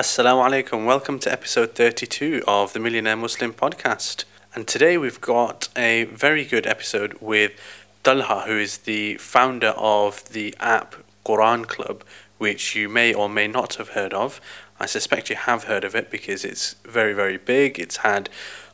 Assalamu alaikum. Welcome to episode 32 of the Millionaire Muslim podcast. And today we've got a very good episode with Talha, who is the founder of the app Quran Club, which you may or may not have heard of. I suspect you have heard of it because it's very, very big. It's had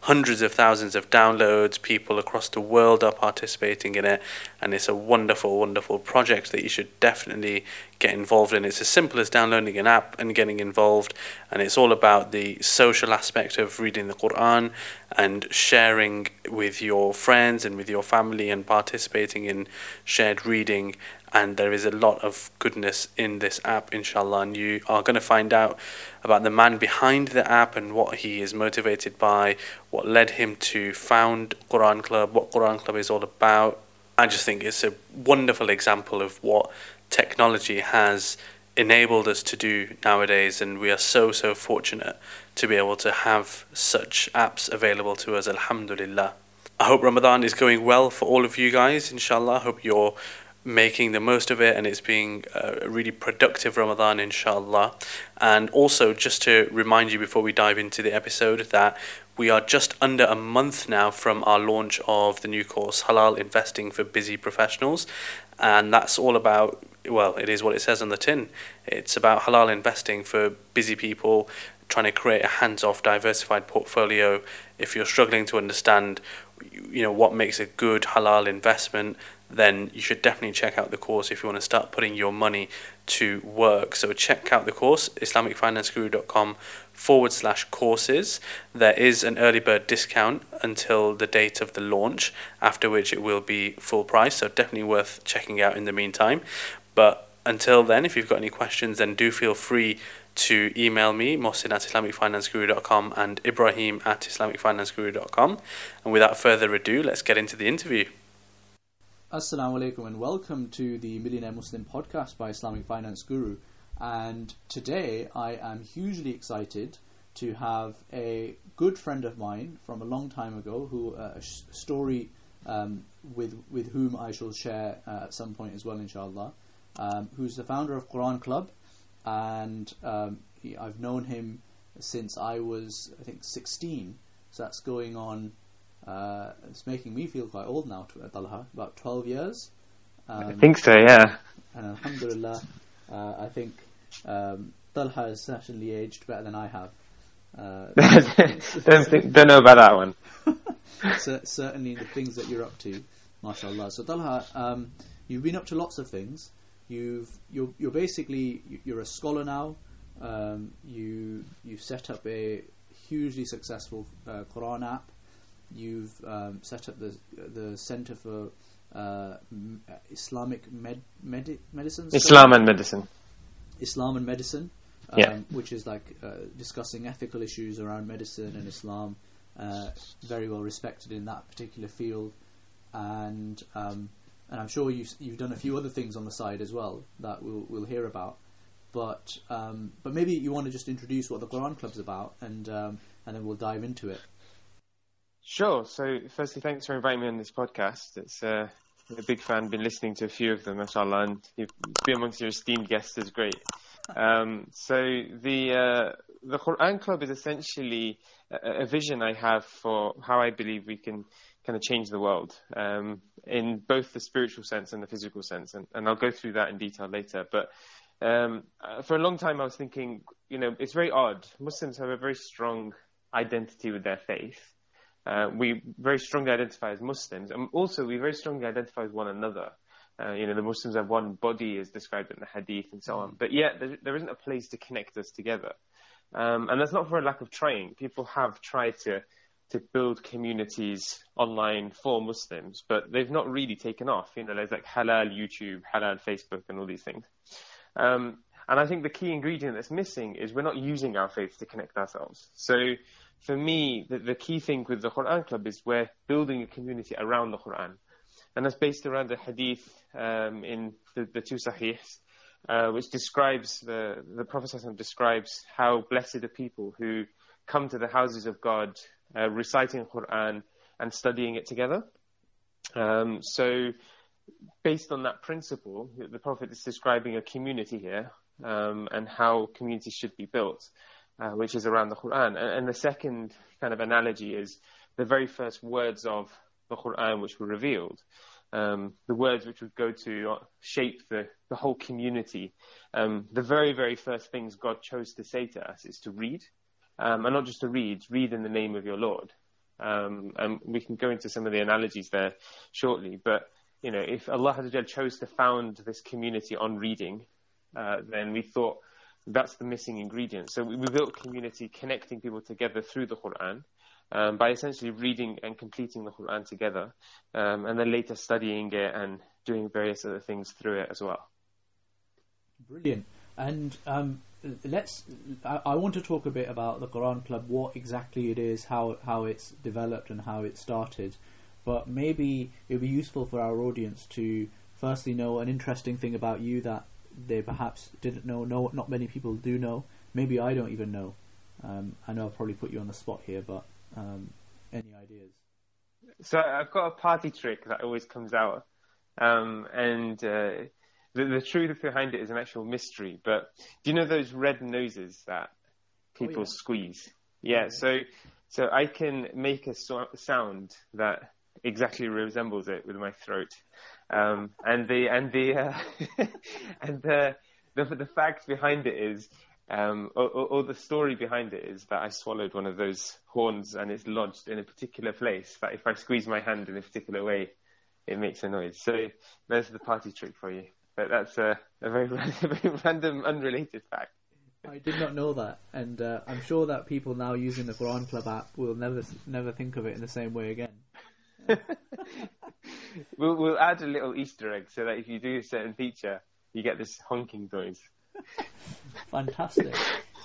hundreds of thousands of downloads. People across the world are participating in it, and it's a wonderful, wonderful project that you should definitely get involved in. It's as simple as downloading an app and getting involved, and it's all about the social aspect of reading the Quran and sharing with your friends and with your family and participating in shared reading and there is a lot of goodness in this app inshallah and you are going to find out about the man behind the app and what he is motivated by what led him to found Quran Club what Quran Club is all about. I just think it's a wonderful example of what technology has enabled us to do nowadays and we are so so fortunate to be able to have such apps available to us alhamdulillah. I hope Ramadan is going well for all of you guys inshallah. I hope you're making the most of it and it's being uh, a really productive Ramadan, inshallah. And also, just to remind you before we dive into the episode, that we are just under a month now from our launch of the new course, Halal Investing for Busy Professionals. And that's all about, well, it is what it says on the tin. It's about halal investing for busy people trying to create a hands off, diversified portfolio. If you're struggling to understand, you know, what makes a good halal investment, then you should definitely check out the course if you want to start putting your money to work. So check out the course, islamicfinanceguru.com forward slash courses. There is an early bird discount until the date of the launch, after which it will be full price. So definitely worth checking out in the meantime. But until then, if you've got any questions, then do feel free to email me, Mohsin at IslamicFinanceGuru.com and Ibrahim at IslamicFinanceGuru.com. And without further ado, let's get into the interview. Assalamu alaikum and welcome to the Millionaire Muslim podcast by Islamic Finance Guru. And today I am hugely excited to have a good friend of mine from a long time ago, who uh, a story um, with with whom I shall share uh, at some point as well, inshallah. Um, who's the founder of Quran Club, and um, he, I've known him since I was I think 16. So that's going on uh, it's making me feel quite old now, Talha, about 12 years. Um, I think so, yeah. And Alhamdulillah, uh, I think um, Talha has certainly aged better than I have. Uh, don't, think, don't know about that one. so, certainly the things that you're up to, mashallah. So Talha, um, you've been up to lots of things. You've you're, you're basically you're a scholar now. Um, you you set up a hugely successful uh, Quran app. You've um, set up the the Center for uh, Islamic med- med- medicine. Islam and medicine. Islam and medicine, um, yeah. which is like uh, discussing ethical issues around medicine and Islam. Uh, very well respected in that particular field, and um, and I'm sure you've you've done a few other things on the side as well that we'll we'll hear about. But um, but maybe you want to just introduce what the Quran Club's about, and um, and then we'll dive into it. Sure. So, firstly, thanks for inviting me on this podcast. It's uh, a big fan. Been listening to a few of them, mashallah, and you've amongst your esteemed guests is great. Um, so, the uh, the Quran Club is essentially a, a, vision I have for how I believe we can kind of change the world um, in both the spiritual sense and the physical sense, and, and I'll go through that in detail later. But um, uh, for a long time, I was thinking, you know, it's very odd. Muslims have a very strong identity with their faith uh, we very strongly identify as Muslims, and also we very strongly identify with one another. Uh, you know, the Muslims have one body, as described in the Hadith, and so on. But yet, there, there isn't a place to connect us together, um, and that's not for a lack of trying. People have tried to to build communities online for Muslims, but they've not really taken off. You know, there's like halal YouTube, halal Facebook, and all these things. Um, and I think the key ingredient that's missing is we're not using our faith to connect ourselves. So for me, the, the, key thing with the Quran Club is we're building a community around the Quran. And that's based around the hadith um, in the, the, two Sahihs, uh, which describes, the, the Prophet describes how blessed are people who come to the houses of God, uh, reciting Quran and studying it together. Um, so, based on that principle, the Prophet is describing a community here um, and how communities should be built, uh, which is around the Quran. And, and, the second kind of analogy is the very first words of the Quran which were revealed. Um, the words which would go to shape the, the whole community. Um, the very, very first things God chose to say to us is to read, um, and not just to read, read in the name of your Lord. Um, and we can go into some of the analogies there shortly. But you know, if Allah chose to found this community on reading, uh, then we thought that's the missing ingredient. So we, we built community connecting people together through the Quran. Um, by essentially reading and completing the Quran together, um, and then later studying it and doing various other things through it as well. Brilliant. And um, let's. I, I, want to talk a bit about the Quran Club, what exactly it is, how how it's developed, and how it started but maybe it would be useful for our audience to firstly know an interesting thing about you that they perhaps didn't know. No, not many people do know. Maybe I don't even know. Um, I know I've probably put you on the spot here, but um, any ideas? So I've got a party trick that always comes out, um, and uh, the, the, truth behind it is an actual mystery. But do you know those red noses that people oh, yeah. squeeze? Yeah, yeah. So so I can make a so- sound that exactly resembles it with my throat. Um, and the and the uh, and the, the the fact behind it is, um, or, or, the story behind it is that I swallowed one of those horns and it's lodged in a particular place. That if I squeeze my hand in a particular way, it makes a noise. So there's the party trick for you. But that's a, a very, very random, unrelated fact. I did not know that, and uh, I'm sure that people now using the Quran Club app will never never think of it in the same way again. we'll, we'll add a little Easter egg so that if you do a certain feature, you get this honking noise. Fantastic.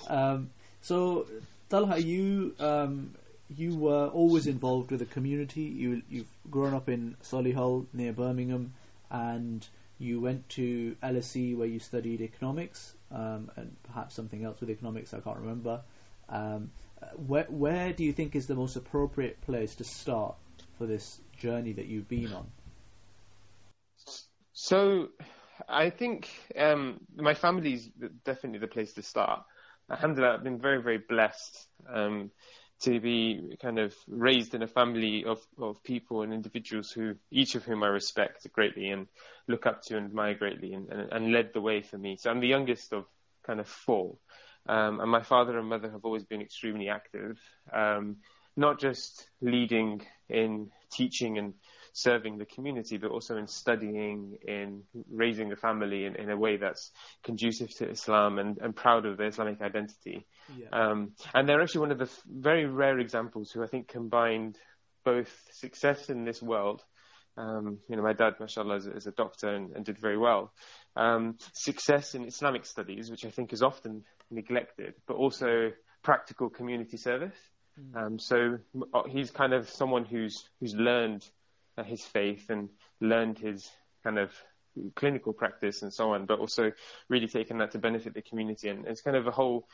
Um, so, Talha, you um, you were always involved with the community. You you've grown up in Solihull near Birmingham, and you went to LSE where you studied economics um, and perhaps something else with economics. I can't remember. Um, where where do you think is the most appropriate place to start for this journey that you've been on? So, I think um, my family is definitely the place to start. Alhamdulillah, I've been very, very blessed um, to be kind of raised in a family of, of people and individuals who, each of whom I respect greatly and look up to and admire greatly and, and, and led the way for me. So I'm the youngest of kind of four. Um, and my father and mother have always been extremely active. Um, not just leading in teaching and serving the community, but also in studying, in raising a family in, in a way that's conducive to Islam and, and proud of the Islamic identity. Yeah. Um, and they're actually one of the f- very rare examples who I think combined both success in this world. Um, you know, my dad, mashallah, is, is a doctor and, and, did very well. Um, success in Islamic studies, which I think is often neglected, but also practical community service. Mm. Um, so uh, he's kind of someone who's who's learned his faith and learned his kind of clinical practice and so on, but also really taken that to benefit the community. And it's kind of a whole,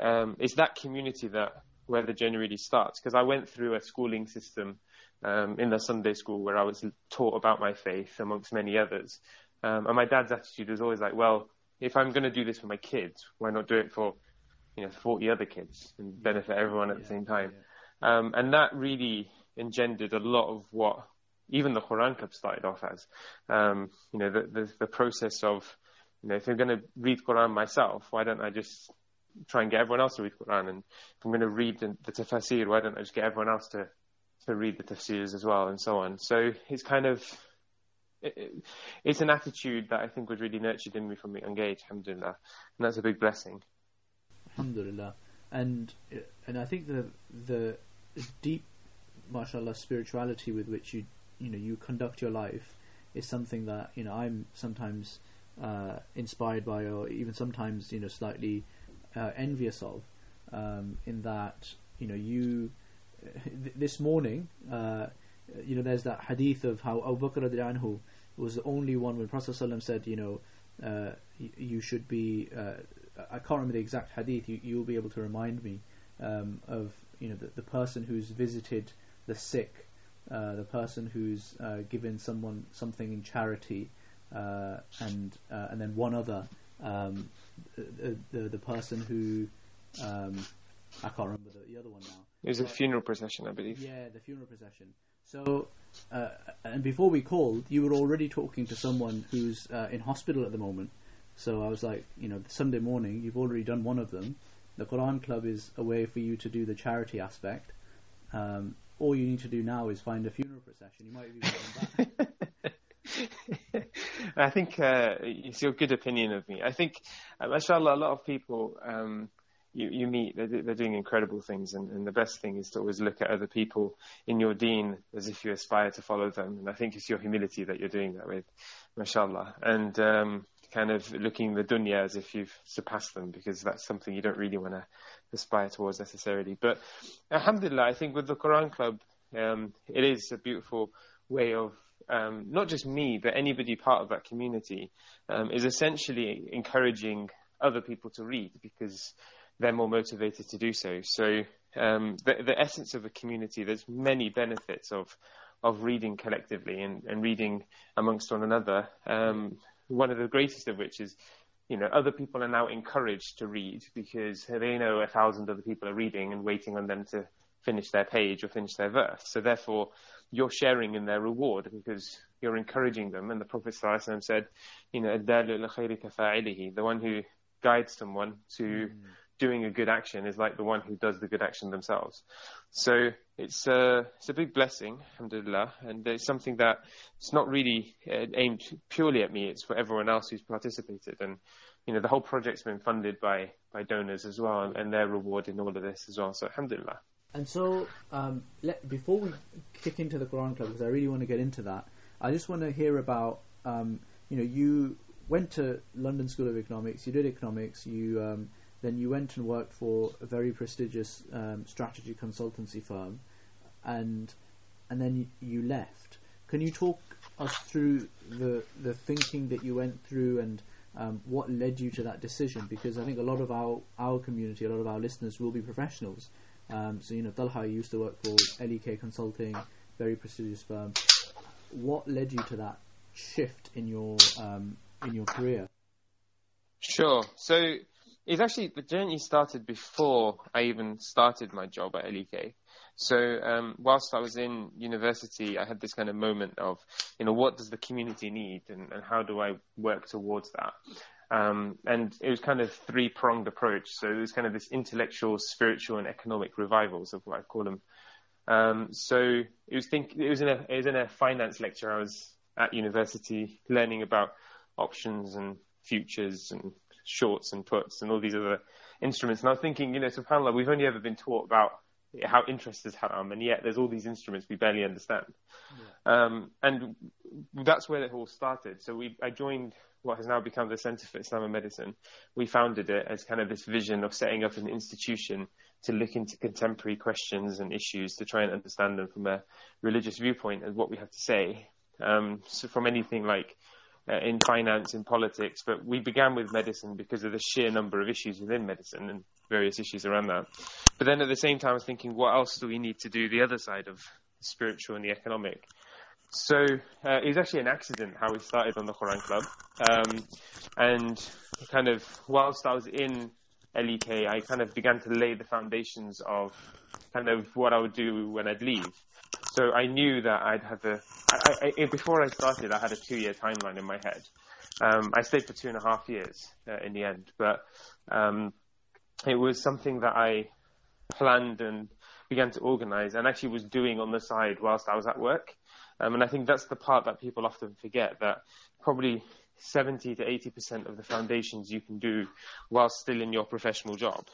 um, it's that community that where the journey really starts. Because I went through a schooling system um, in the Sunday school where I was taught about my faith amongst many others. Um, and my dad's attitude was always like, well, if I'm going to do this for my kids, why not do it for you know 40 other kids and benefit everyone at yeah, the same time. Yeah. Um, and that really engendered a lot of what even the Quran Club started off as. Um, you know, the, the, the process of you know if I'm going to read Quran myself, why don't I just try and get everyone else to read Quran? And if I'm going to read the, the tafsir, why don't I just get everyone else to to read the tafsirs as well, and so on. So it's kind of it's an attitude that I think was really nurtured in me from a young age, alhamdulillah, and that's a big blessing. Alhamdulillah. And and I think the the deep, mashallah, spirituality with which you you know you conduct your life is something that you know I'm sometimes uh, inspired by, or even sometimes you know slightly uh, envious of. Um, in that you know you th- this morning, uh, you know, there's that hadith of how Abu Bakr anhu was the only one when Prophet said, you know, uh, you should be uh, I can't remember the exact hadith. You you'll be able to remind me um, of you know the, the person who's visited the sick, uh, the person who's uh, given someone something in charity, uh, and uh, and then one other. Um, the the, the person who um, I can't remember the, the other one now. It was a funeral procession, I believe. Yeah, the funeral procession. So, uh, and before we called, you were already talking to someone who's uh, in hospital at the moment. So I was like, you know, Sunday morning, you've already done one of them. The Quran Club is a way for you to do the charity aspect. Um, all you need to do now is find a funeral procession. You might done that. I think uh, it's your good opinion of me. I think, uh, mashallah, a lot of people um, you, you meet, they're, they're doing incredible things, and, and, the best thing is to always look at other people in your deen as if you aspire to follow them. And I think it's your humility that you're doing that with, mashallah. And um, kind of looking the dunya as if you've surpassed them, because that's something you don't really want to aspire towards necessarily. But alhamdulillah, I think with the Quran Club, um, it is a beautiful way of um, not just me, but anybody part of that community, um, is essentially encouraging other people to read because they're more motivated to do so. So um, the, the essence of a community, there's many benefits of of reading collectively and, and reading amongst one another. Um, one of the greatest of which is, you know, other people are now encouraged to read because they know a thousand other people are reading and waiting on them to finish their page or finish their verse. So therefore, you're sharing in their reward because you're encouraging them. And the Prophet ﷺ said, you know, the one who guides someone to mm doing a good action is like the one who does the good action themselves. So it's a, uh, it's a big blessing, alhamdulillah, and it's something that it's not really uh, aimed purely at me, it's for everyone else who's participated. And, you know, the whole project's been funded by, by donors as well, and, they're rewarded in all of this as well. So alhamdulillah. And so, um, let, before we kick into the Quran Club, because I really want to get into that, I just want to hear about, um, you know, you went to London School of Economics, you did economics, you um, then you went and worked for a very prestigious um, strategy consultancy firm, and and then you, left. Can you talk us through the the thinking that you went through and um, what led you to that decision? Because I think a lot of our our community, a lot of our listeners will be professionals. Um, so you know, Talha used to work for LEK Consulting, very prestigious firm. What led you to that shift in your um, in your career? Sure. So it's actually the journey started before I even started my job at LEK. So um, whilst I was in university, I had this kind of moment of, you know, what does the community need, and, and how do I work towards that? Um, and it was kind of three pronged approach. So it was kind of this intellectual, spiritual, and economic revivals of what I call them. Um, so it was think it was in a it was in a finance lecture. I was at university learning about options and futures and shorts and puts and all these other instruments. And I was thinking, you know, subhanAllah, we've only ever been taught about how interest is haram, and yet there's all these instruments we barely understand. Yeah. Um, and that's where it all started. So we, I joined what has now become the Center for Islamic Medicine. We founded it as kind of this vision of setting up an institution to look into contemporary questions and issues to try and understand them from a religious viewpoint and what we have to say. Um, so from anything like uh, in finance, in politics, but we began with medicine because of the sheer number of issues within medicine and various issues around that. But then at the same time, I was thinking, what else do we need to do the other side of the spiritual and the economic? So uh, it was actually an accident how we started on the Quran Club. Um, and kind of whilst I was in LEK, I kind of began to lay the foundations of kind of what I would do when I'd leave. So I knew that I'd have a. I, I, before I started, I had a two-year timeline in my head. Um, I stayed for two and a half years uh, in the end, but um, it was something that I planned and began to organize, and actually was doing on the side whilst I was at work. Um, and I think that's the part that people often forget that probably 70 to 80 percent of the foundations you can do while still in your professional job,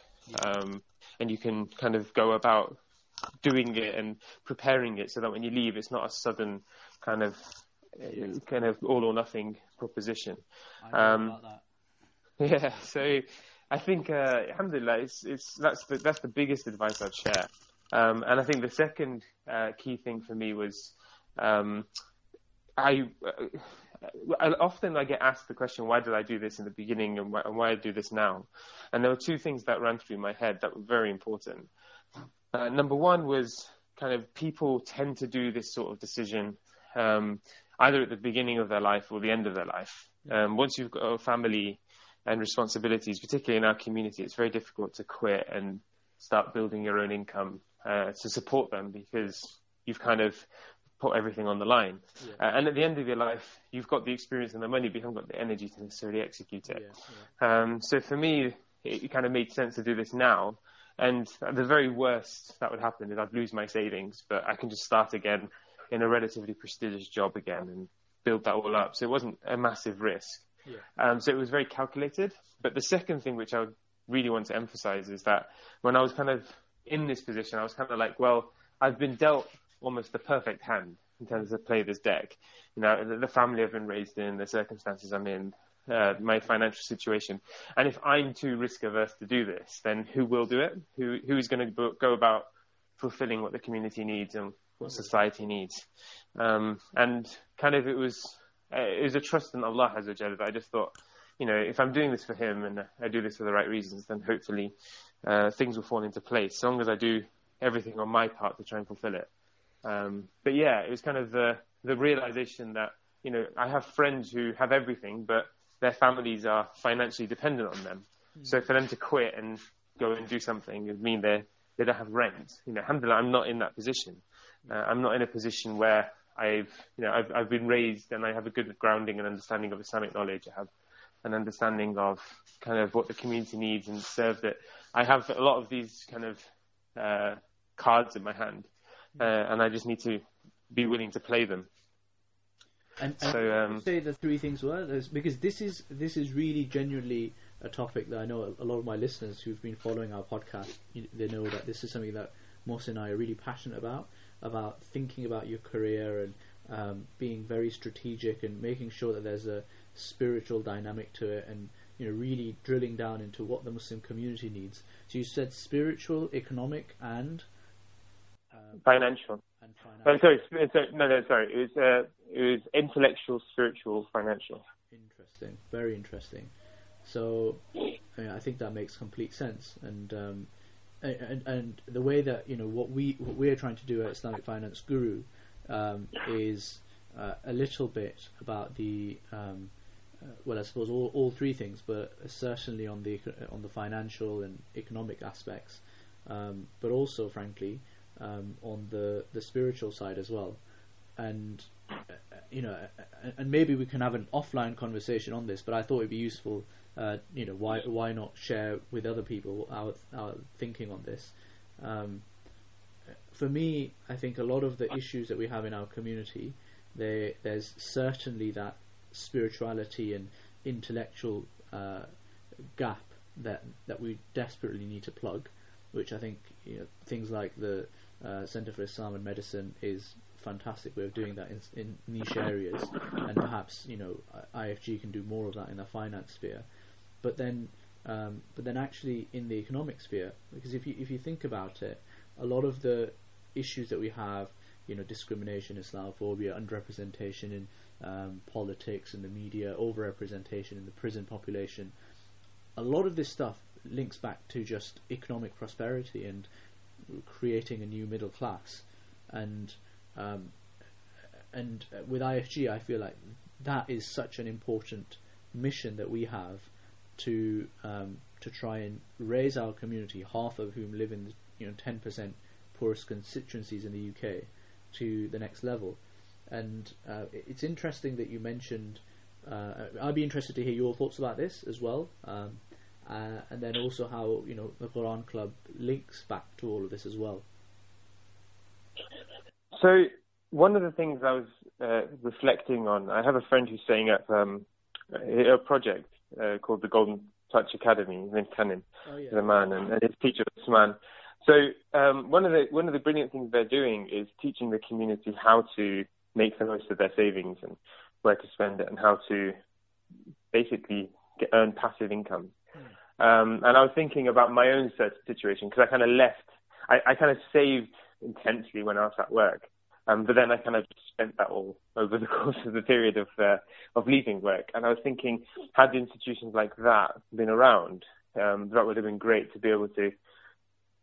um, and you can kind of go about doing it and preparing it so that when you leave, it's not a sudden kind of kind of all or nothing proposition. Um, yeah, so I think, uh, alhamdulillah, it's, it's, that's, the, that's the biggest advice I'd share. Um, and I think the second uh, key thing for me was um, I, I, often I get asked the question, why did I do this in the beginning and why, and why I do this now? And there were two things that ran through my head that were very important. Uh, number one was kind of people tend to do this sort of decision um, either at the beginning of their life or the end of their life. Um, once you've got a family, and responsibilities, particularly in our community, it's very difficult to quit and start building your own income uh, to support them because you've kind of put everything on the line. Yeah. Uh, and at the end of your life, you've got the experience and the money, but you haven't got the energy to necessarily execute it. Yeah, yeah. Um, so for me, it, it kind of made sense to do this now. And the very worst that would happen is I'd lose my savings, but I can just start again in a relatively prestigious job again and build that all up. So it wasn't a massive risk. Yeah. Um, so it was very calculated. But the second thing which I really want to emphasize is that when I was kind of in this position, I was kind of like, well, I've been dealt almost the perfect hand in terms of play this deck. You know, the family I've been raised in, the circumstances I'm in, uh, my financial situation. And if I'm too risk averse to do this, then who will do it? Who who is going to go about fulfilling what the community needs and what society needs? Um, and kind of it was it was a trust in Allah Azza that I just thought, you know, if I'm doing this for Him and I do this for the right reasons, then hopefully uh, things will fall into place. As long as I do everything on my part to try and fulfill it. Um, but yeah, it was kind of the the realization that you know I have friends who have everything, but their families are financially dependent on them. Mm. So for them to quit and go and do something would mean they they don't have rent. You know, alhamdulillah, I'm not in that position. Uh, I'm not in a position where I've you know I've I've been raised and I have a good grounding and understanding of Islamic knowledge. I have an understanding of kind of what the community needs and serve that. I have a lot of these kind of uh, cards in my hand, uh, and I just need to be willing to play them. And, and so, um, say the three things were because this is this is really genuinely a topic that I know a lot of my listeners who've been following our podcast they know that this is something that Mohsin and I are really passionate about about thinking about your career and um, being very strategic and making sure that there's a spiritual dynamic to it and you know really drilling down into what the Muslim community needs. So you said spiritual, economic, and um, financial. And financial. Oh, sorry, no, no, sorry. It was uh, it was intellectual, spiritual, financial. Interesting, very interesting. So, I, mean, I think that makes complete sense, and, um, and and the way that you know what we what we're trying to do at Islamic Finance Guru um, is uh, a little bit about the um, uh, well, I suppose all, all three things, but certainly on the on the financial and economic aspects, um, but also, frankly, um, on the the spiritual side as well. And uh, you know, and maybe we can have an offline conversation on this. But I thought it'd be useful. Uh, you know, why why not share with other people our our thinking on this? Um, for me, I think a lot of the issues that we have in our community, there there's certainly that spirituality and intellectual uh, gap that that we desperately need to plug, which I think you know, things like the uh, Center for Islam and Medicine is fantastic way of doing that in, in, niche areas, and perhaps you know IFG can do more of that in the finance sphere. But then, um, but then actually in the economic sphere, because if you if you think about it, a lot of the issues that we have, you know, discrimination, Islamophobia, underrepresentation in um, politics and the media, overrepresentation in the prison population. A lot of this stuff links back to just economic prosperity and creating a new middle class, and um, and with IFG, I feel like that is such an important mission that we have to um, to try and raise our community, half of whom live in you know ten percent poorest constituencies in the UK, to the next level. And uh, it's interesting that you mentioned. Uh, I'd be interested to hear your thoughts about this as well, um, uh, and then also how you know the Quran Club links back to all of this as well. So one of the things I was uh, reflecting on, I have a friend who's setting up um, a project uh, called the Golden Touch Academy. His name's Tanin, oh, yeah. a man, and, and his teacher Usman. So um, one of the one of the brilliant things they're doing is teaching the community how to make the most of their savings and where to spend it and how to basically get, earn passive income. Mm. Um, and I was thinking about my own situation because I kind of left, I, I kind of saved intensely when I was at work. Um, but then I kind of spent that all over the course of the period of uh, of leaving work. And I was thinking, had institutions like that been around, um, that would have been great to be able to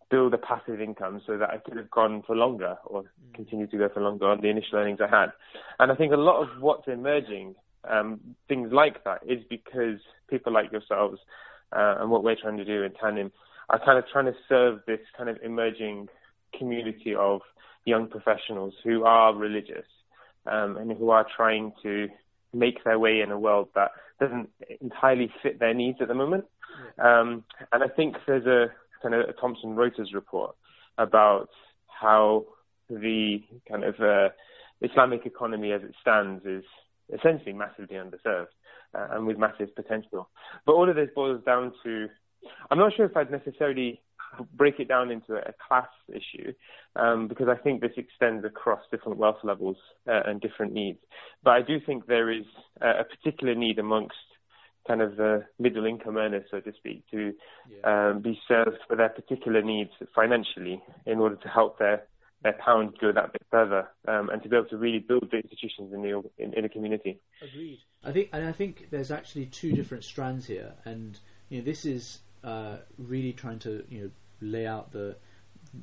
build a passive income so that I could have gone for longer or mm. continue to go for longer on the initial earnings I had. And I think a lot of what's emerging um, things like that is because people like yourselves uh, and what we're trying to do in Tanim are kind of trying to serve this kind of emerging community of young professionals who are religious um, and who are trying to make their way in a world that doesn't entirely fit their needs at the moment. Um, and I think there's a kind of a Thomson Reuters report about how the kind of uh, Islamic economy as it stands is essentially massively underserved uh, and with massive potential. But all of this boils down to I'm not sure if I'd necessarily break it down into a class issue um, because I think this extends across different wealth levels uh, and different needs. But I do think there is a particular need amongst kind of the middle income earners, so to speak, to yeah. um, be served for their particular needs financially in order to help their their pound go that bit further um, and to be able to really build the institutions in the in, in a community. Agreed. I think and I think there's actually two different strands here, and you know this is uh, really trying to you know lay out the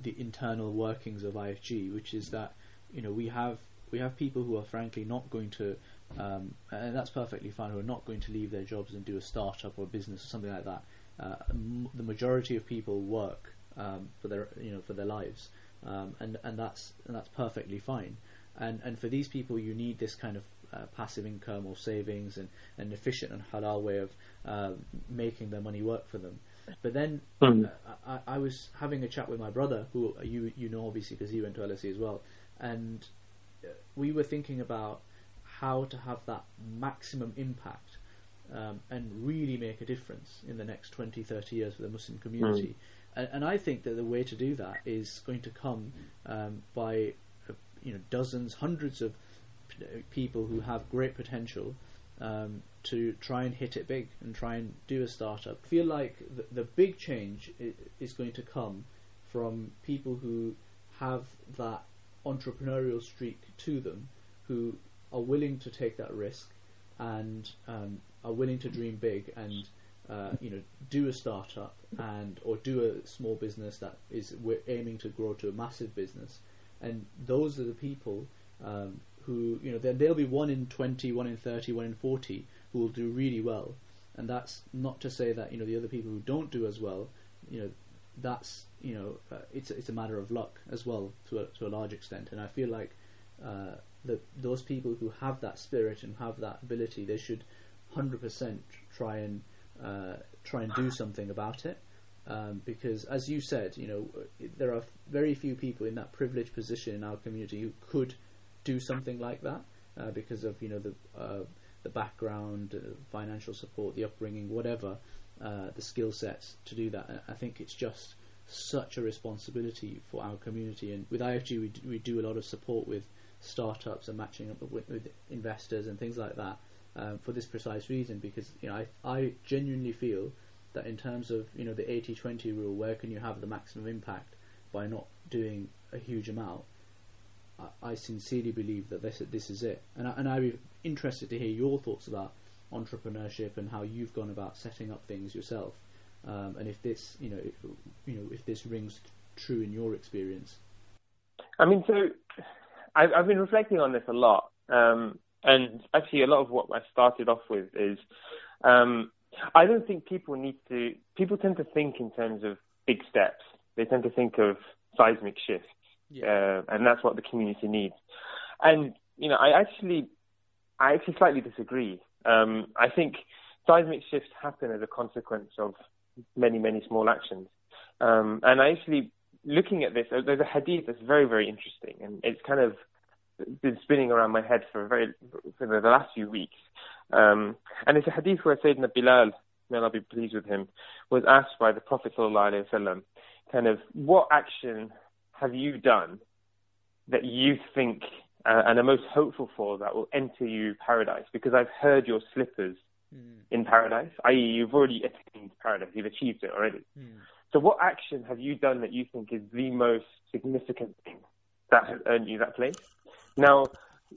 the internal workings of IFG, which is that you know we have we have people who are frankly not going to, um, and that's perfectly fine, who are not going to leave their jobs and do a startup or a business or something like that. Uh, m- the majority of people work um, for their you know for their lives, um, and and that's and that's perfectly fine. And and for these people, you need this kind of uh, passive income or savings and an efficient and halal way of uh, making their money work for them. But then mm. I, I, was having a chat with my brother, who you you know obviously because he went to LSE as well, and uh, we were thinking about how to have that maximum impact um, and really make a difference in the next 20, 30 years for the Muslim community. Mm. And, and, I think that the way to do that is going to come um, by uh, you know dozens, hundreds of people who have great potential um, to try and hit it big and try and do a startup. I feel like the, the big change is going to come from people who have that entrepreneurial streak to them, who are willing to take that risk and um, are willing to dream big and uh, you know do a startup and or do a small business that is we're aiming to grow to a massive business, and those are the people um, who you know there'll be one in 20, one in 30, one in 40 who will do really well, and that's not to say that you know the other people who don't do as well, you know, that's you know uh, it's it's a matter of luck as well to a, to a large extent, and I feel like uh, that those people who have that spirit and have that ability, they should 100% try and uh, try and do something about it. Um, because, as you said, you know, there are very few people in that privileged position in our community who could do something like that uh, because of you know the uh, the background, uh, financial support, the upbringing, whatever, uh, the skill sets to do that. I think it's just such a responsibility for our community. And with IFG, we, we do a lot of support with startups and matching up with, with investors and things like that um, for this precise reason. Because you know, I I genuinely feel that in terms of you know the 80-20 rule, where can you have the maximum impact by not doing a huge amount? I, sincerely believe that this this is it, and I, and I'd be interested to hear your thoughts about entrepreneurship and how you've gone about setting up things yourself, um, and if this you know if, you know if this rings true in your experience. I mean, so I've, I've been reflecting on this a lot, um, and actually a lot of what I started off with is um, I don't think people need to. People tend to think in terms of big steps. They tend to think of seismic shifts yeah. uh, and that's what the community needs. And you know, I actually, I actually slightly disagree. Um, I think seismic shifts happen as a consequence of many, many small actions. Um, and I actually, looking at this, there's a hadith that's very, very interesting, and it's kind of been spinning around my head for a very for the last few weeks. Um, and it's a hadith where Sayyidina Bilal, may Allah be pleased with him, was asked by the Prophet sallallahu alaihi wasallam, kind of what action have you done that you think uh, and are most hopeful for that will enter you paradise? Because I've heard your slippers mm. in paradise, i.e., you've already attained paradise, you've achieved it already. Mm. So, what action have you done that you think is the most significant thing that has earned you that place? Now,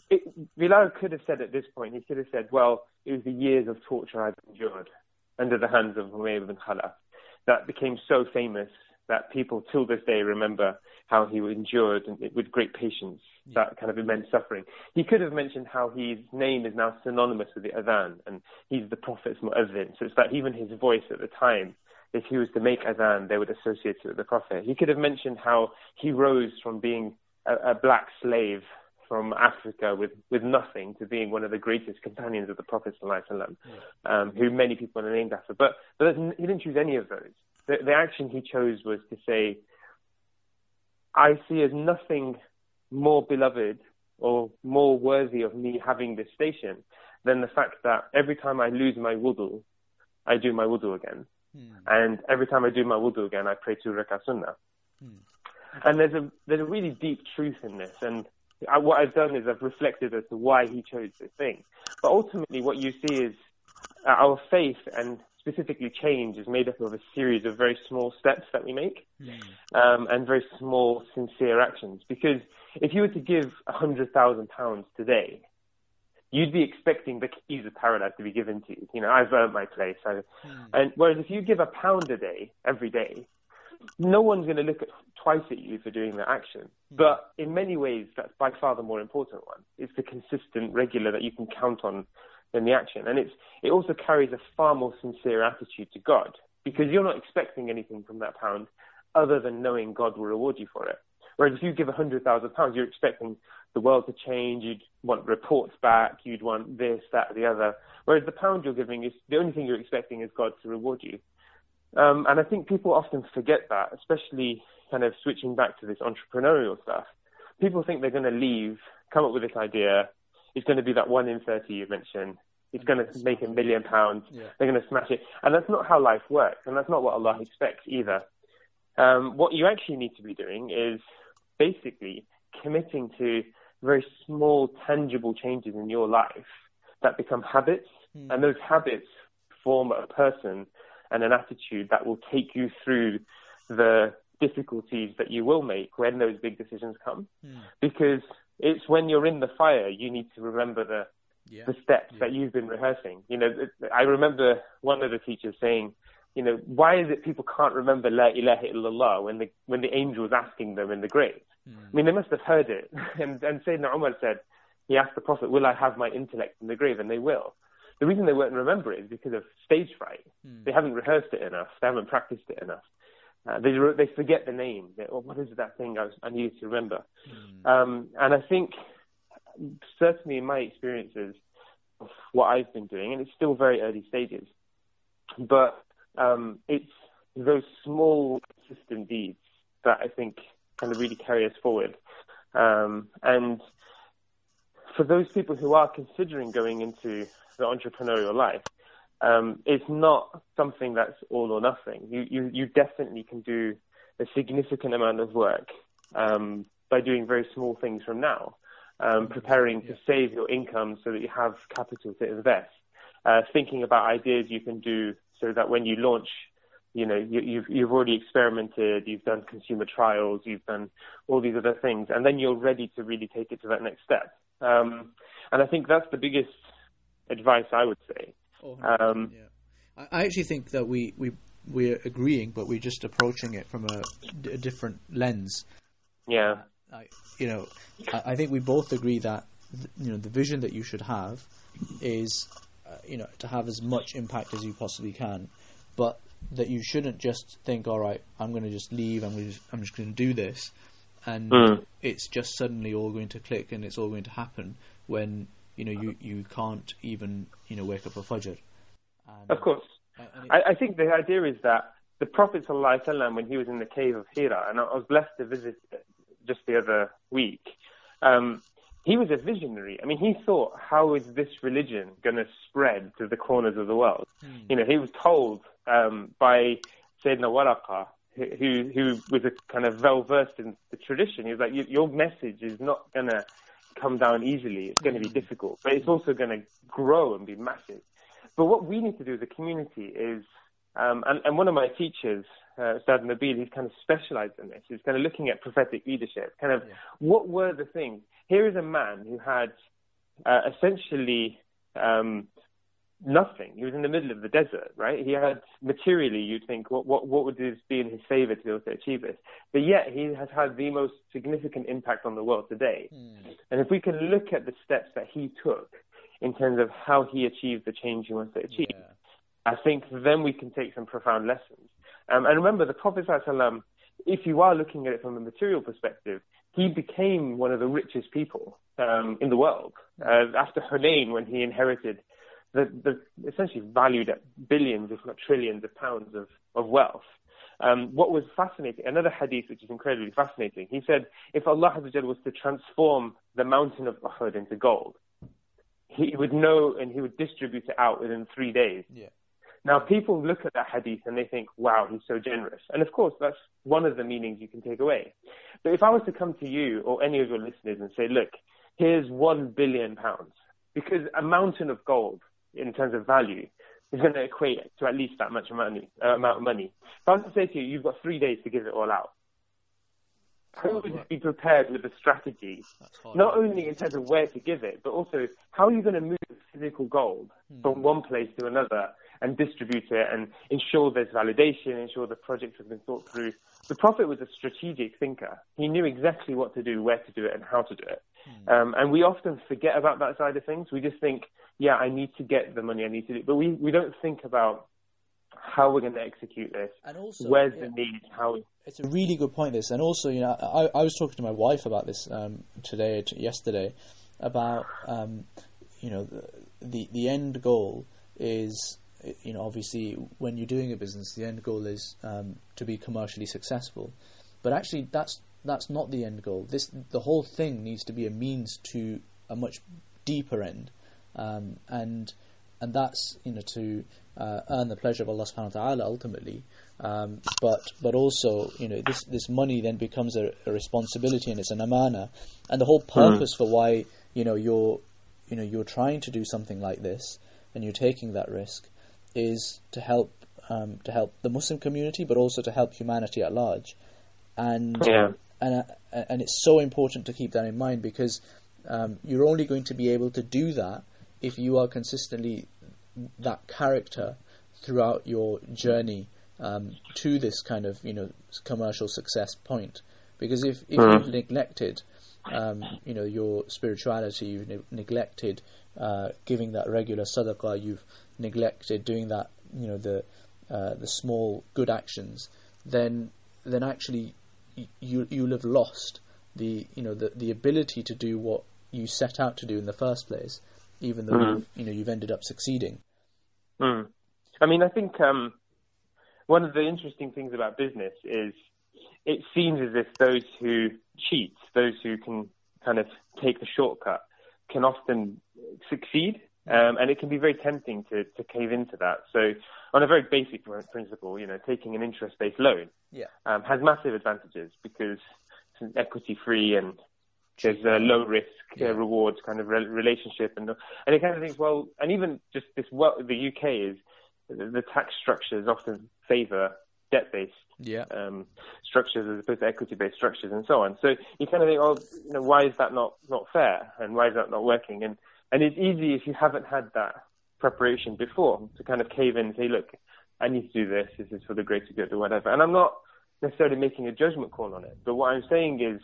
it, Bilal could have said at this point, he could have said, well, it was the years of torture I've endured under the hands of Umayyah ibn Khalaf that became so famous that people till this day remember how he endured with great patience that kind of immense suffering. He could have mentioned how his name is now synonymous with the adhan, and he's the Prophet's mu'adhin. So it's that even his voice at the time, if he was to make adhan, they would associate it with the Prophet. He could have mentioned how he rose from being a, a black slave from Africa with, with nothing two being one of the greatest companions of the Prophet um, who many people are named after. But, but he didn't choose any of those. The, the action he chose was to say, I see as nothing more beloved or more worthy of me having this station than the fact that every time I lose my wudu, I do my wudu again. Hmm. And every time I do my wudu again, I pray to rak'ah sunnah. Hmm. And there's a there's a really deep truth in this, and I, what I've done is I've reflected as to why he chose this thing. But ultimately, what you see is uh, our faith and specifically change is made up of a series of very small steps that we make mm. um, and very small, sincere actions. Because if you were to give a hundred thousand pounds today, you'd be expecting the keys of paradise to be given to you. You know, I've earned my place. I, mm. And whereas if you give a pound a day every day, no one's going to look at, twice at you for doing that action. Mm. But in many ways, that's by far the more important one. It's the consistent, regular that you can count on than the action. And it's, it also carries a far more sincere attitude to God because you're not expecting anything from that pound other than knowing God will reward you for it. Whereas if you give a hundred thousand pounds, you're expecting the world to change. You'd want reports back. You'd want this, that, the other. Whereas the pound you're giving is the only thing you're expecting is God to reward you. Um, and I think people often forget that, especially kind of switching back to this entrepreneurial stuff. People think they're going to leave, come up with this idea. It's going to be that one in 30 you mentioned. It's going to make a million pounds. Yeah. They're going to smash it. And that's not how life works. And that's not what Allah expects either. Um, what you actually need to be doing is basically committing to very small, tangible changes in your life that become habits. Mm. And those habits form a person and an attitude that will take you through the difficulties that you will make when those big decisions come. Mm. Because it's when you're in the fire you need to remember the yeah. the steps yeah. that you've been rehearsing. You know, I remember one of the teachers saying, you know, why is it people can't remember La ilaha illallah when the when the angel was asking them in the grave? Mm. I mean, they must have heard it. and and Sayyidina Umar said, he asked the Prophet, will I have my intellect in the grave? And they will. The reason they won't remember it is because of stage fright. Mm. They haven't rehearsed it enough. They haven't practiced it enough. Uh, they they forget the name. They, oh, what is that thing I, was, I needed to remember? Mm. Um, and I think certainly in my experiences what I've been doing, and it's still very early stages, but um, it's those small consistent deeds that I think kind of really carry us forward. Um, and for those people who are considering going into the entrepreneurial life, um, it's not something that's all or nothing. You, you, you definitely can do a significant amount of work um, by doing very small things from now, um, preparing to save your income so that you have capital to invest, uh, thinking about ideas you can do so that when you launch, you know, you, you've, you've already experimented, you've done consumer trials, you've done all these other things, and then you're ready to really take it to that next step. Um, and I think that's the biggest advice I would say. Oh, um, yeah. I actually think that we, we we're agreeing, but we're just approaching it from a, a different lens. Yeah. I, you know, I, I, think we both agree that you know the vision that you should have is uh, you know to have as much impact as you possibly can, but that you shouldn't just think, all right, I'm going to just leave. I'm going to, I'm just going to do this, and mm. it's just suddenly all going to click and it's all going to happen when you know you, you can't even you know wake up a Fajr. And, of course, I, I, think the idea is that the Prophet ﷺ, when he was in the cave of Hira, and I was blessed to visit just the other week, um, he was a visionary. I mean, he thought, how is this religion going to spread to the corners of the world? Mm. You know, he was told um, by Sayyidina Waraqa, who who was a kind of well versed in the tradition. He was like, your message is not going to come down easily. It's going to be hmm. difficult, but it's also going to grow and be massive. But what we need to do as a community is, um, and, and one of my teachers, uh, Ustad Nabil, he's kind of specialized in this. He's kind of looking at prophetic leadership. Kind of, yeah. what were the things? Here is a man who had uh, essentially um, nothing. He was in the middle of the desert, right? He had materially, you'd think, what what what would this be in his favor to be able to achieve this? But yet, he has had the most significant impact on the world today. Mm. And if we can look at the steps that he took in terms of how he achieved the change he wants to achieve, yeah. I think then we can take some profound lessons. Um, and remember, the Prophet if you are looking at it from a material perspective, he became one of the richest people um, in the world uh, after Hunayn when he inherited the, the essentially valued at billions, if not trillions, of pounds of, of wealth. Um, what was fascinating, another hadith which is incredibly fascinating, he said, if Allah was to transform the mountain of Uhud into gold, he would know and he would distribute it out within three days. Yeah. Now, people look at that hadith and they think, wow, he's so generous. And of course, that's one of the meanings you can take away. But if I was to come to you or any of your listeners and say, look, here's one billion pounds, because a mountain of gold in terms of value is going to equate to at least that much money, uh, amount of money. If I was to say to you, you've got three days to give it all out, how would you be prepared with a strategy, not only in terms of where to give it, but also how are you going to move physical gold hmm. from one place to another and distribute it and ensure there's validation, ensure the project has been thought through. The Prophet was a strategic thinker. He knew exactly what to do, where to do it, and how to do it. Hmm. Um, and we often forget about that side of things. We just think, yeah, I need to get the money, I need to do it. But we, we don't think about how we're going to execute this. And also, where's yeah, the need? How? It's a really good point. This, and also, you know, I, I was talking to my wife about this um, today, yesterday, about um, you know the, the the end goal is you know, obviously, when you're doing a business, the end goal is um, to be commercially successful. But actually, that's that's not the end goal. This the whole thing needs to be a means to a much deeper end, um, and and that's you know to uh, earn the pleasure of Allah Subhanahu wa Taala ultimately. Um, but but also you know this this money then becomes a, a responsibility and it's an amana, and the whole hmm. purpose mm. for why you know you're you know you're trying to do something like this and you're taking that risk is to help um, to help the Muslim community, but also to help humanity at large. And yeah. and uh, and it's so important to keep that in mind because um, you're only going to be able to do that if you are consistently that character throughout your journey um, to this kind of you know commercial success point. Because if if mm. you've neglected um, you know your spirituality, you've ne- neglected uh, giving that regular sadaqah, you've neglected doing that, you know, the uh, the small good actions, then then actually you you'll have lost the you know the the ability to do what you set out to do in the first place, even though mm. you know you've ended up succeeding. Mm. I mean, I think um, one of the interesting things about business is it seems as if those who cheat, those who can kind of take the shortcut, can often succeed. Um, and it can be very tempting to, to cave into that. So, on a very basic principle, you know, taking an interest-based loan yeah. um, has massive advantages because it's equity-free and there's a low risk yeah. uh, rewards kind of re- relationship, and and it kind of thinks, well, and even just this, well, the UK is the tax structures often favour debt-based yeah. um, structures as opposed to equity-based structures, and so on. So you kind of think, oh, you know, why is that not not fair, and why is that not working? And and it's easy if you haven't had that preparation before to kind of cave in and say, look, I need to do this. This is for the greater good or whatever. And I'm not necessarily making a judgment call on it, but what I'm saying is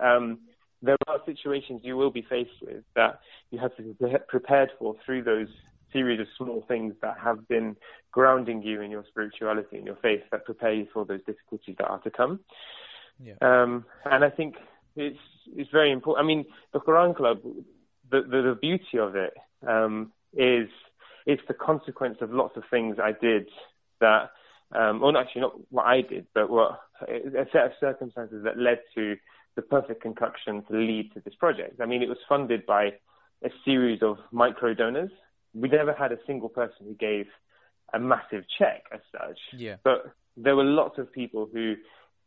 um, there are situations you will be faced with that you have to be prepared for through those series of small things that have been grounding you in your spirituality and your faith that prepare you for those difficulties that are to come. Yeah. Um, and I think it's it's very important. I mean, the Quran Club the, the, the beauty of it um, is it's the consequence of lots of things I did that, um, well, actually not what I did, but what a set of circumstances that led to the perfect concoction to lead to this project. I mean, it was funded by a series of micro donors. We never had a single person who gave a massive check as such. Yeah. But there were lots of people who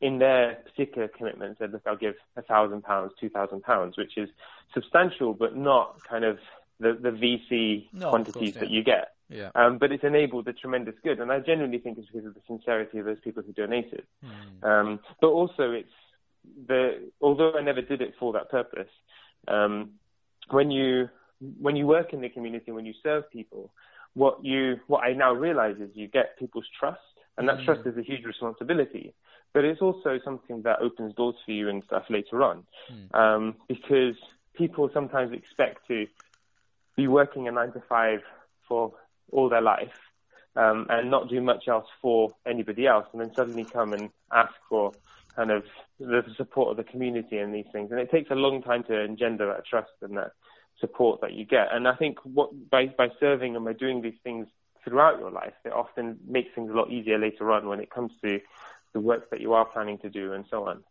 in their particular commitment said, look, I'll give a thousand pounds, two thousand pounds, which is substantial, but not kind of the, the VC no, quantities course, yeah. that you get. Yeah. Um, but it's enabled a tremendous good, and I genuinely think it's because of the sincerity of those people who donated. Mm. Um, but also, it's the although I never did it for that purpose. Um, when you when you work in the community, when you serve people, what you what I now realize is you get people's trust, and that mm. trust is a huge responsibility. But it's also something that opens doors for you and stuff later on, mm. um, because people sometimes expect to be working a nine to five for all their life um, and not do much else for anybody else, and then suddenly come and ask for kind of the support of the community and these things. And it takes a long time to engender that trust and that support that you get. And I think what by by serving and by doing these things throughout your life, it often makes things a lot easier later on when it comes to the work that you are planning to do and so on.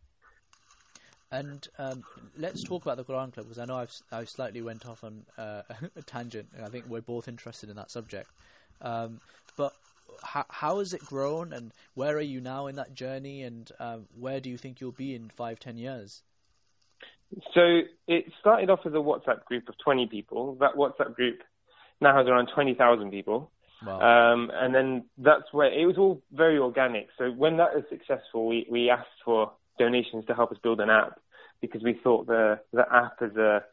And um, let's talk about the Quran Club because I know I've I slightly went off on uh, a tangent. And I think we're both interested in that subject. Um, but how, how has it grown, and where are you now in that journey, and um, where do you think you'll be in five, ten years? So it started off as a WhatsApp group of 20 people. That WhatsApp group now has around 20,000 people. Wow. Um, and then that's where it was all very organic. So when that was successful, we, we asked for donations to help us build an app because we thought the the app is a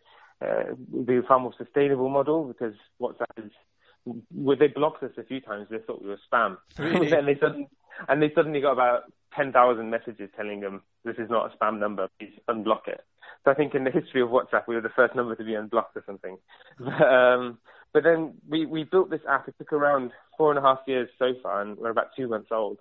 uh, would be a far more sustainable model because WhatsApp is well, they blocked us a few times. They thought we were spam. Really? and they suddenly and they suddenly got about ten thousand messages telling them this is not a spam number. Please unblock it. So I think in the history of WhatsApp, we were the first number to be unblocked or something. um, but then we, we built this app. It took around four and a half years so far, and we're about two months old.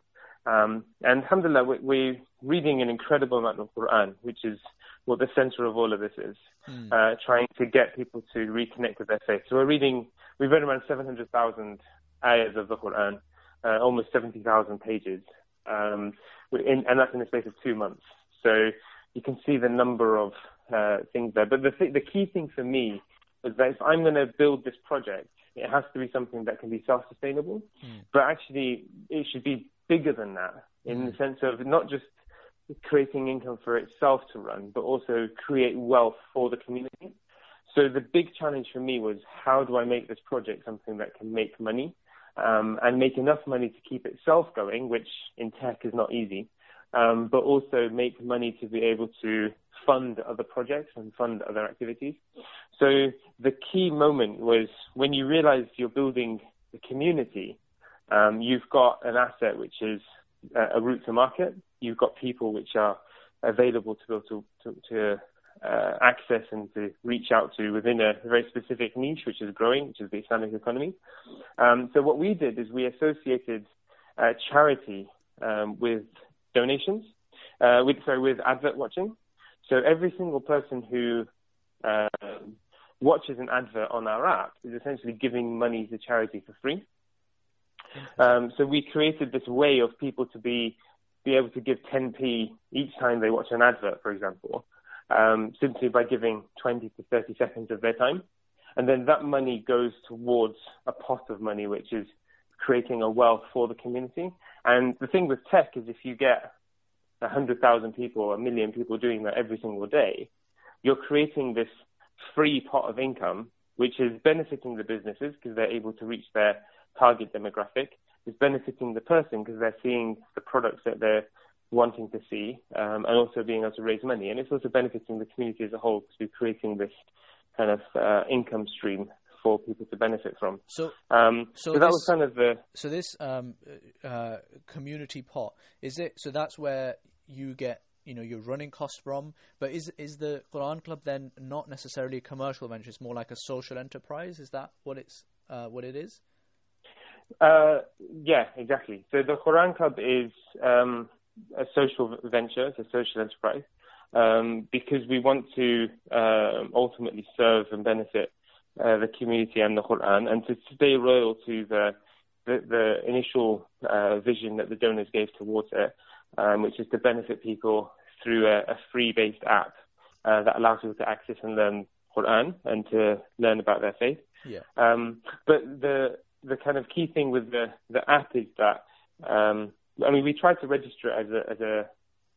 Um, and alhamdulillah, we, we're reading an incredible amount of Quran, which is what the center of all of this is, mm. uh, trying to get people to reconnect with their faith. So we're reading, we've read around 700,000 ayahs of the Quran, uh, almost 70,000 pages, um, in, and that's in the space of two months. So you can see the number of uh, things there. But the th- the key thing for me was that if I'm going to build this project, it has to be something that can be self-sustainable. Mm. But actually, it should be bigger than that in mm. the sense of not just creating income for itself to run, but also create wealth for the community. So the big challenge for me was how do I make this project something that can make money um, and make enough money to keep itself going, which in tech is not easy, um, but also make money to be able to fund other projects and fund other activities. So the key moment was when you realize you're building the community, um, you've got an asset which is a route to market. You've got people which are available to be able to, to, to uh, access and to reach out to within a very specific niche, which is growing, which is the Islamic economy. Um, so what we did is we associated uh, charity um, with donations, uh, with sorry, with advert watching. So every single person who uh, watches an advert on our app is essentially giving money to charity for free. Um, so we created this way of people to be be able to give 10p each time they watch an advert, for example, um, simply by giving 20 to 30 seconds of their time. And then that money goes towards a pot of money, which is creating a wealth for the community. And the thing with tech is if you get 100,000 people, or a million people doing that every single day, you're creating this free pot of income, which is benefiting the businesses because they're able to reach their target demographic. is benefiting the person because they're seeing the products that they're wanting to see um, and also being able to raise money. And it's also benefiting the community as a whole because we're creating this kind of uh, income stream for people to benefit from. So, um, so, so that was kind of the. So this um, uh, community pot is it? So that's where you get you know your running costs from. But is is the Quran Club then not necessarily a commercial venture? It's more like a social enterprise. Is that what it's uh, what it is? Uh, yeah, exactly. So the Quran Club is um, a social venture, it's a social enterprise, um, because we want to uh, ultimately serve and benefit uh, the community and the Quran, and to stay loyal to the the, the initial uh, vision that the donors gave towards it, um, which is to benefit people through a, a free-based app uh, that allows people to access and learn Quran and to learn about their faith. Yeah. Um, but the the kind of key thing with the the app is that um, I mean we tried to register it as a as a,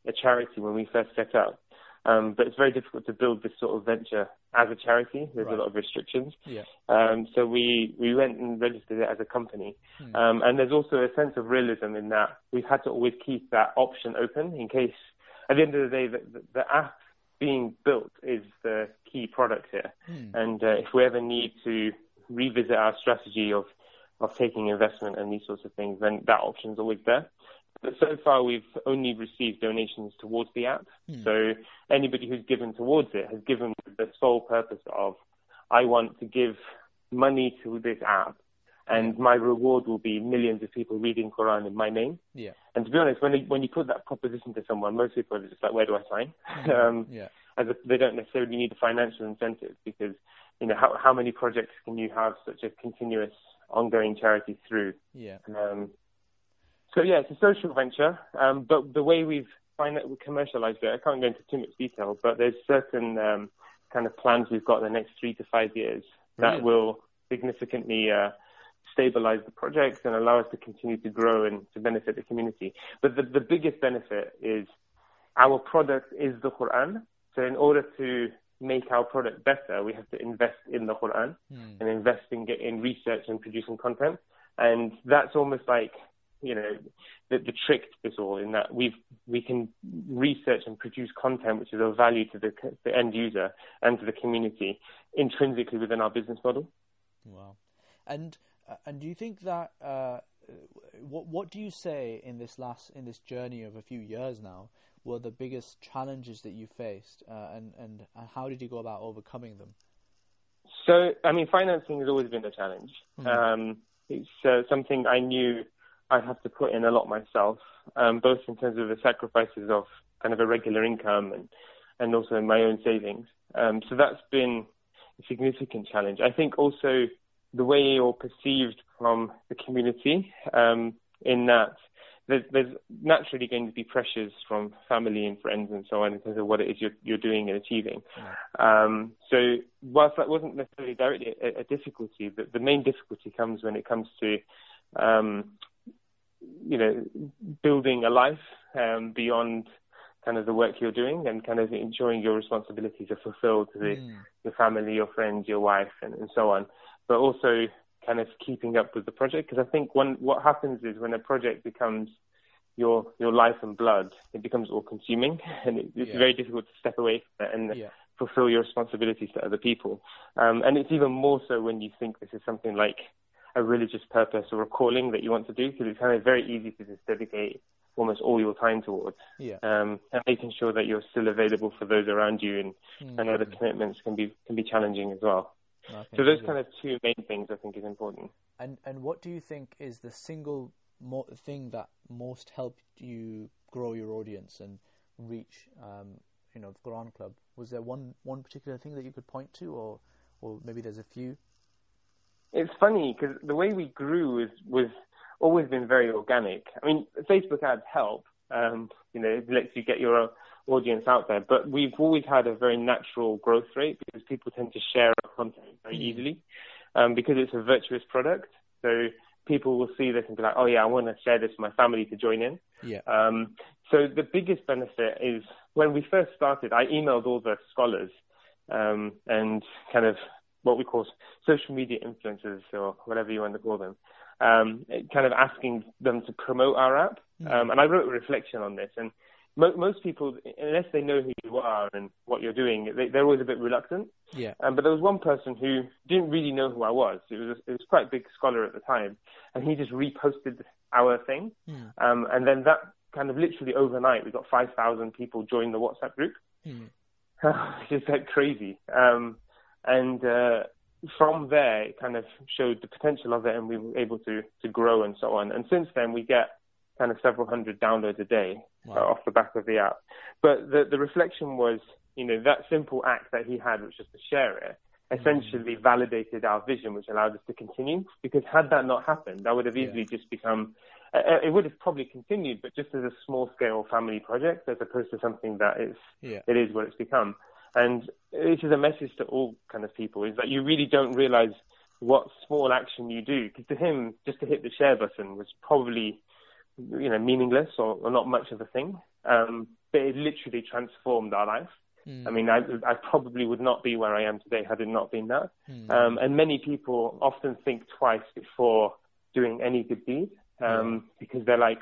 a charity when we first set up, um, but it's very difficult to build this sort of venture as a charity. There's right. a lot of restrictions. Yeah. Um, so we, we went and registered it as a company. Hmm. Um, and there's also a sense of realism in that we've had to always keep that option open in case, at the end of the day, the, the, the app being built is the key product here. Hmm. And uh, if we ever need to revisit our strategy of of taking investment and these sorts of things, then that option is always there. But so far, we've only received donations towards the app. Mm. So anybody who's given towards it has given with the sole purpose of, I want to give money to this app, and my reward will be millions of people reading Quran in my name. Yeah. And to be honest, when when you put that proposition to someone, most people are just like, where do I sign? Mm. um, yeah. As a, they don't necessarily need a financial incentive because you know how how many projects can you have such a continuous ongoing charity through? Yeah. Um, so yeah, it's a social venture, um, but the way we've find that we commercialized it, I can't go into too much detail, but there's certain um, kind of plans we've got in the next three to five years Brilliant. that will significantly uh, stabilize the project and allow us to continue to grow and to benefit the community. But the, the biggest benefit is our product is the Quran. So in order to make our product better, we have to invest in the Quran mm. and invest in, in research and producing content. And that's almost like you know, the, the trick to this all in that we we can research and produce content which is of value to the, the end user and to the community intrinsically within our business model. Wow, and uh, and do you think that uh, what what do you say in this last in this journey of a few years now were the biggest challenges that you faced, uh, and and how did you go about overcoming them? So, I mean, financing has always been a challenge. Mm-hmm. Um, it's uh, something I knew I have to put in a lot myself, um, both in terms of the sacrifices of kind of a regular income and and also my own savings. Um, so that's been a significant challenge. I think also the way you're perceived from the community, um, in that there's, there's, naturally going to be pressures from family and friends and so on in terms of what it is you're, you're doing and achieving. Yeah. Um, so whilst that wasn't necessarily directly a, a difficulty, the, the main difficulty comes when it comes to um, you know, building a life um, beyond kind of the work you're doing and kind of enjoying your responsibilities are fulfilled to the, mm. your family, your friends, your wife, and, and so on. But also kind of keeping up with the project because I think one what happens is when a project becomes your your life and blood, it becomes all consuming, and it, it's yeah. very difficult to step away from it and yeah. fulfill your responsibilities to other people. Um, and it's even more so when you think this is something like a religious purpose or a calling that you want to do because it's kind of very easy to just dedicate almost all your time towards. Yeah. Um, and making sure that you're still available for those around you and mm-hmm. and other commitments can be can be challenging as well. So those kind of two main things I think is important. And and what do you think is the single mo- thing that most helped you grow your audience and reach um, you know the Quran Club? Was there one one particular thing that you could point to, or or maybe there's a few? it's funny because the way we grew was was always been very organic. I mean, Facebook ads help. Um, you know, it lets you get your audience out there, but we've always had a very natural growth rate because people tend to share our content very mm. easily um, because it's a virtuous product. So people will see this and be like, "Oh yeah, I want to share this with my family to join in." Yeah. Um, so the biggest benefit is when we first started, I emailed all the scholars um, and kind of what we call social media influencers or whatever you want to call them, um, kind of asking them to promote our app. Mm-hmm. Um, and I wrote a reflection on this. And mo- most people, unless they know who you are and what you're doing, they, are always a bit reluctant. Yeah. Um, but there was one person who didn't really know who I was. It was a, it was quite a big scholar at the time, and he just reposted our thing. Mm. Um, and then that kind of literally overnight, we got 5,000 people join the WhatsApp group. Mm. it's just like crazy. Um, and uh, from there, it kind of showed the potential of it, and we were able to to grow and so on. And since then, we get kind of several hundred downloads a day wow. uh, off the back of the app. But the the reflection was, you know, that simple act that he had, which was to share it, essentially mm-hmm. validated our vision, which allowed us to continue. Because had that not happened, that would have easily yeah. just become. Uh, it would have probably continued, but just as a small scale family project, as opposed to something that is yeah. it is what it's become. And this is a message to all kind of people: is that you really don't realize what small action you do. Because to him, just to hit the share button was probably, you know, meaningless or, or not much of a thing. Um, but it literally transformed our life. Mm. I mean, I, I probably would not be where I am today had it not been that. Mm. Um, and many people often think twice before doing any good deed um, because they're like,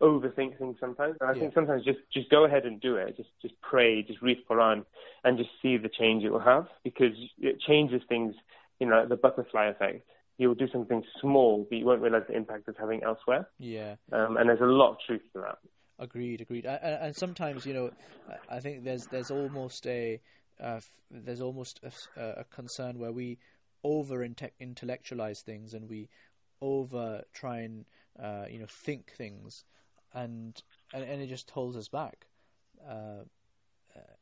overthink things sometimes. And I yeah. think sometimes just just go ahead and do it. Just just pray, just read Quran, and just see the change it will have because it changes things. You know, the butterfly effect. You'll do something small, but you won't realize the impact it's having elsewhere. Yeah. Um, and there's a lot of truth to that. Agreed, agreed. And, sometimes, you know, I think there's there's almost a uh, there's almost a, a, concern where we over intellectualize things and we over try and uh, you know think things, and, and and it just holds us back. Uh,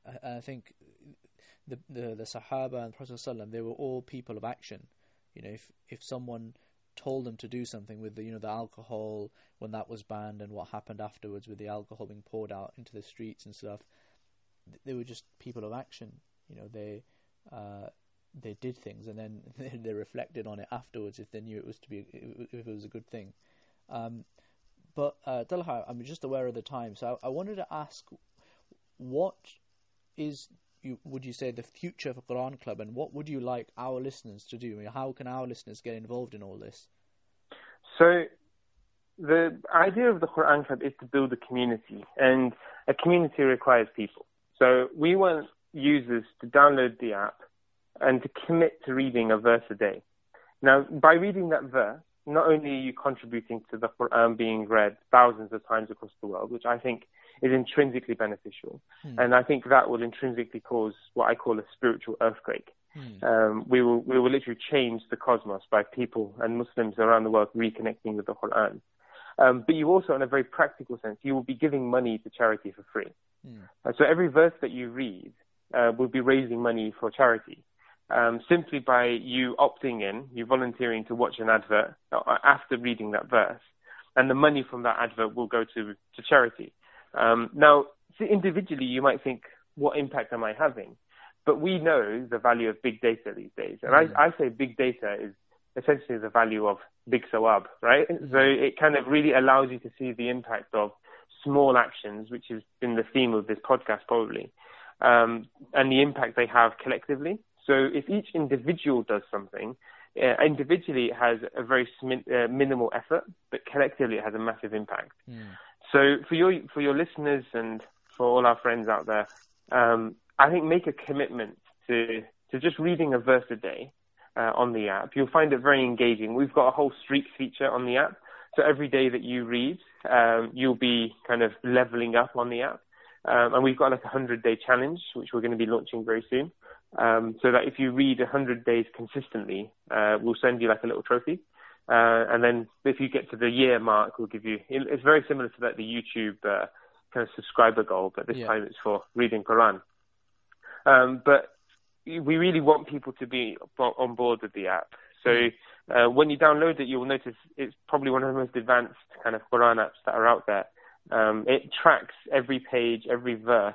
I, I think the the the Sahaba and Prophet they were all people of action. You know, if if someone told them to do something with the you know the alcohol when that was banned and what happened afterwards with the alcohol being poured out into the streets and stuff, they were just people of action. You know, they uh, they did things and then they reflected on it afterwards if they knew it was to be if it was a good thing. Um, but uh, I'm just aware of the time, so I, I wanted to ask, what is you, would you say the future for Quran Club, and what would you like our listeners to do? I mean, how can our listeners get involved in all this? So, the idea of the Quran Club is to build a community, and a community requires people. So, we want users to download the app and to commit to reading a verse a day. Now, by reading that verse, not only are you contributing to the Quran being read thousands of times across the world, which I think is intrinsically beneficial. Hmm. And I think that will intrinsically cause what I call a spiritual earthquake. Hmm. Um, we will we will literally change the cosmos by people and Muslims around the world reconnecting with the Quran. Um, but you also, in a very practical sense, you will be giving money to charity for free. Hmm. Uh, so every verse that you read uh, will be raising money for charity. Um, simply by you opting in, you volunteering to watch an advert uh, after reading that verse, and the money from that advert will go to to charity. Um, now, individually, you might think, what impact am I having? But we know the value of big data these days. And mm-hmm. I, I, say big data is essentially the value of big sawab, right? Mm-hmm. So it kind of really allows you to see the impact of small actions, which has been the theme of this podcast probably, um, and the impact they have collectively. So if each individual does something, uh, individually it has a very sm- uh, minimal effort, but collectively it has a massive impact. Mm. So for your for your listeners and for all our friends out there, um, I think make a commitment to to just reading a verse a day uh, on the app. You'll find it very engaging. We've got a whole streak feature on the app, so every day that you read, um, you'll be kind of leveling up on the app. Um, and we've got like a hundred day challenge, which we're going to be launching very soon. Um, so that if you read a hundred days consistently, uh, we'll send you like a little trophy. Uh, and then if you get to the year mark, we'll give you. It's very similar to that the YouTube uh, kind of subscriber goal, but this yeah. time it's for reading Quran. Um, but we really want people to be on board with the app. So mm-hmm. uh, when you download it, you'll notice it's probably one of the most advanced kind of Quran apps that are out there. Um, it tracks every page, every verse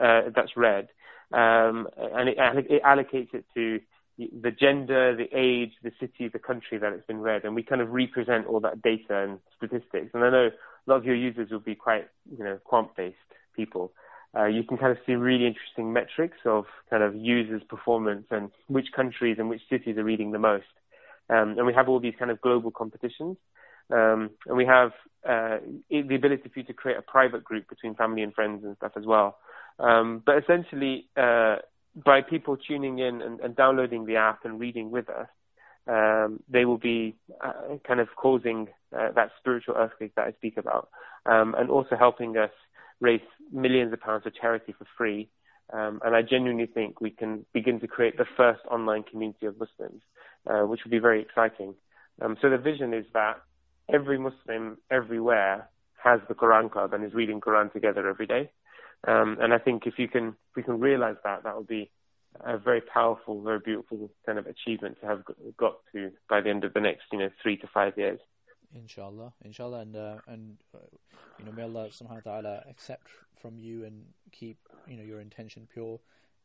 uh, that's read, um, and it, it allocates it to the gender, the age, the city, the country that it's been read, and we kind of represent all that data and statistics. And I know a lot of your users will be quite, you know, quant-based people. Uh, you can kind of see really interesting metrics of kind of users' performance and which countries and which cities are reading the most. Um, and we have all these kind of global competitions. Um, and we have uh, the ability for you to create a private group between family and friends and stuff as well. Um, but essentially, uh, by people tuning in and, and, downloading the app and reading with us, um, they will be uh, kind of causing uh, that spiritual earthquake that I speak about, um, and also helping us raise millions of pounds of charity for free. Um, and I genuinely think we can begin to create the first online community of Muslims, uh, which will be very exciting. Um, so the vision is that every Muslim everywhere has the Quran Club and is reading Quran together every day. Um, and I think if you can, if we can realize that, that will be a very powerful, very beautiful kind of achievement to have got to by the end of the next, you know, three to five years. Inshallah, inshallah, and uh, and uh, you know, may Allah subhanahu wa taala accept from you and keep you know your intention pure,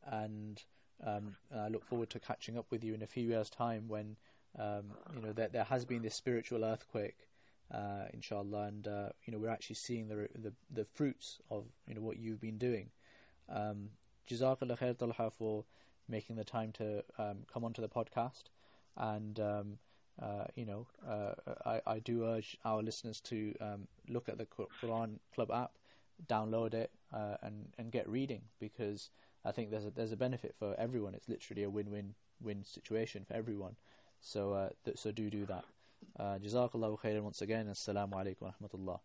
and um, I look forward to catching up with you in a few years' time when um, you know there there has been this spiritual earthquake uh, inshallah, and uh, you know we're actually seeing the, the the fruits of you know what you've been doing. Um, Jazakallah khair Talha for making the time to um, come onto the podcast, and um, uh, you know uh, I, I do urge our listeners to um, look at the Quran Club app, download it, uh, and and get reading because I think there's a there's a benefit for everyone. It's literally a win-win win situation for everyone. So uh, th- so do do that. Uh, Jazakallahu khairan once again. Assalamu alaikum wa rahmatullah.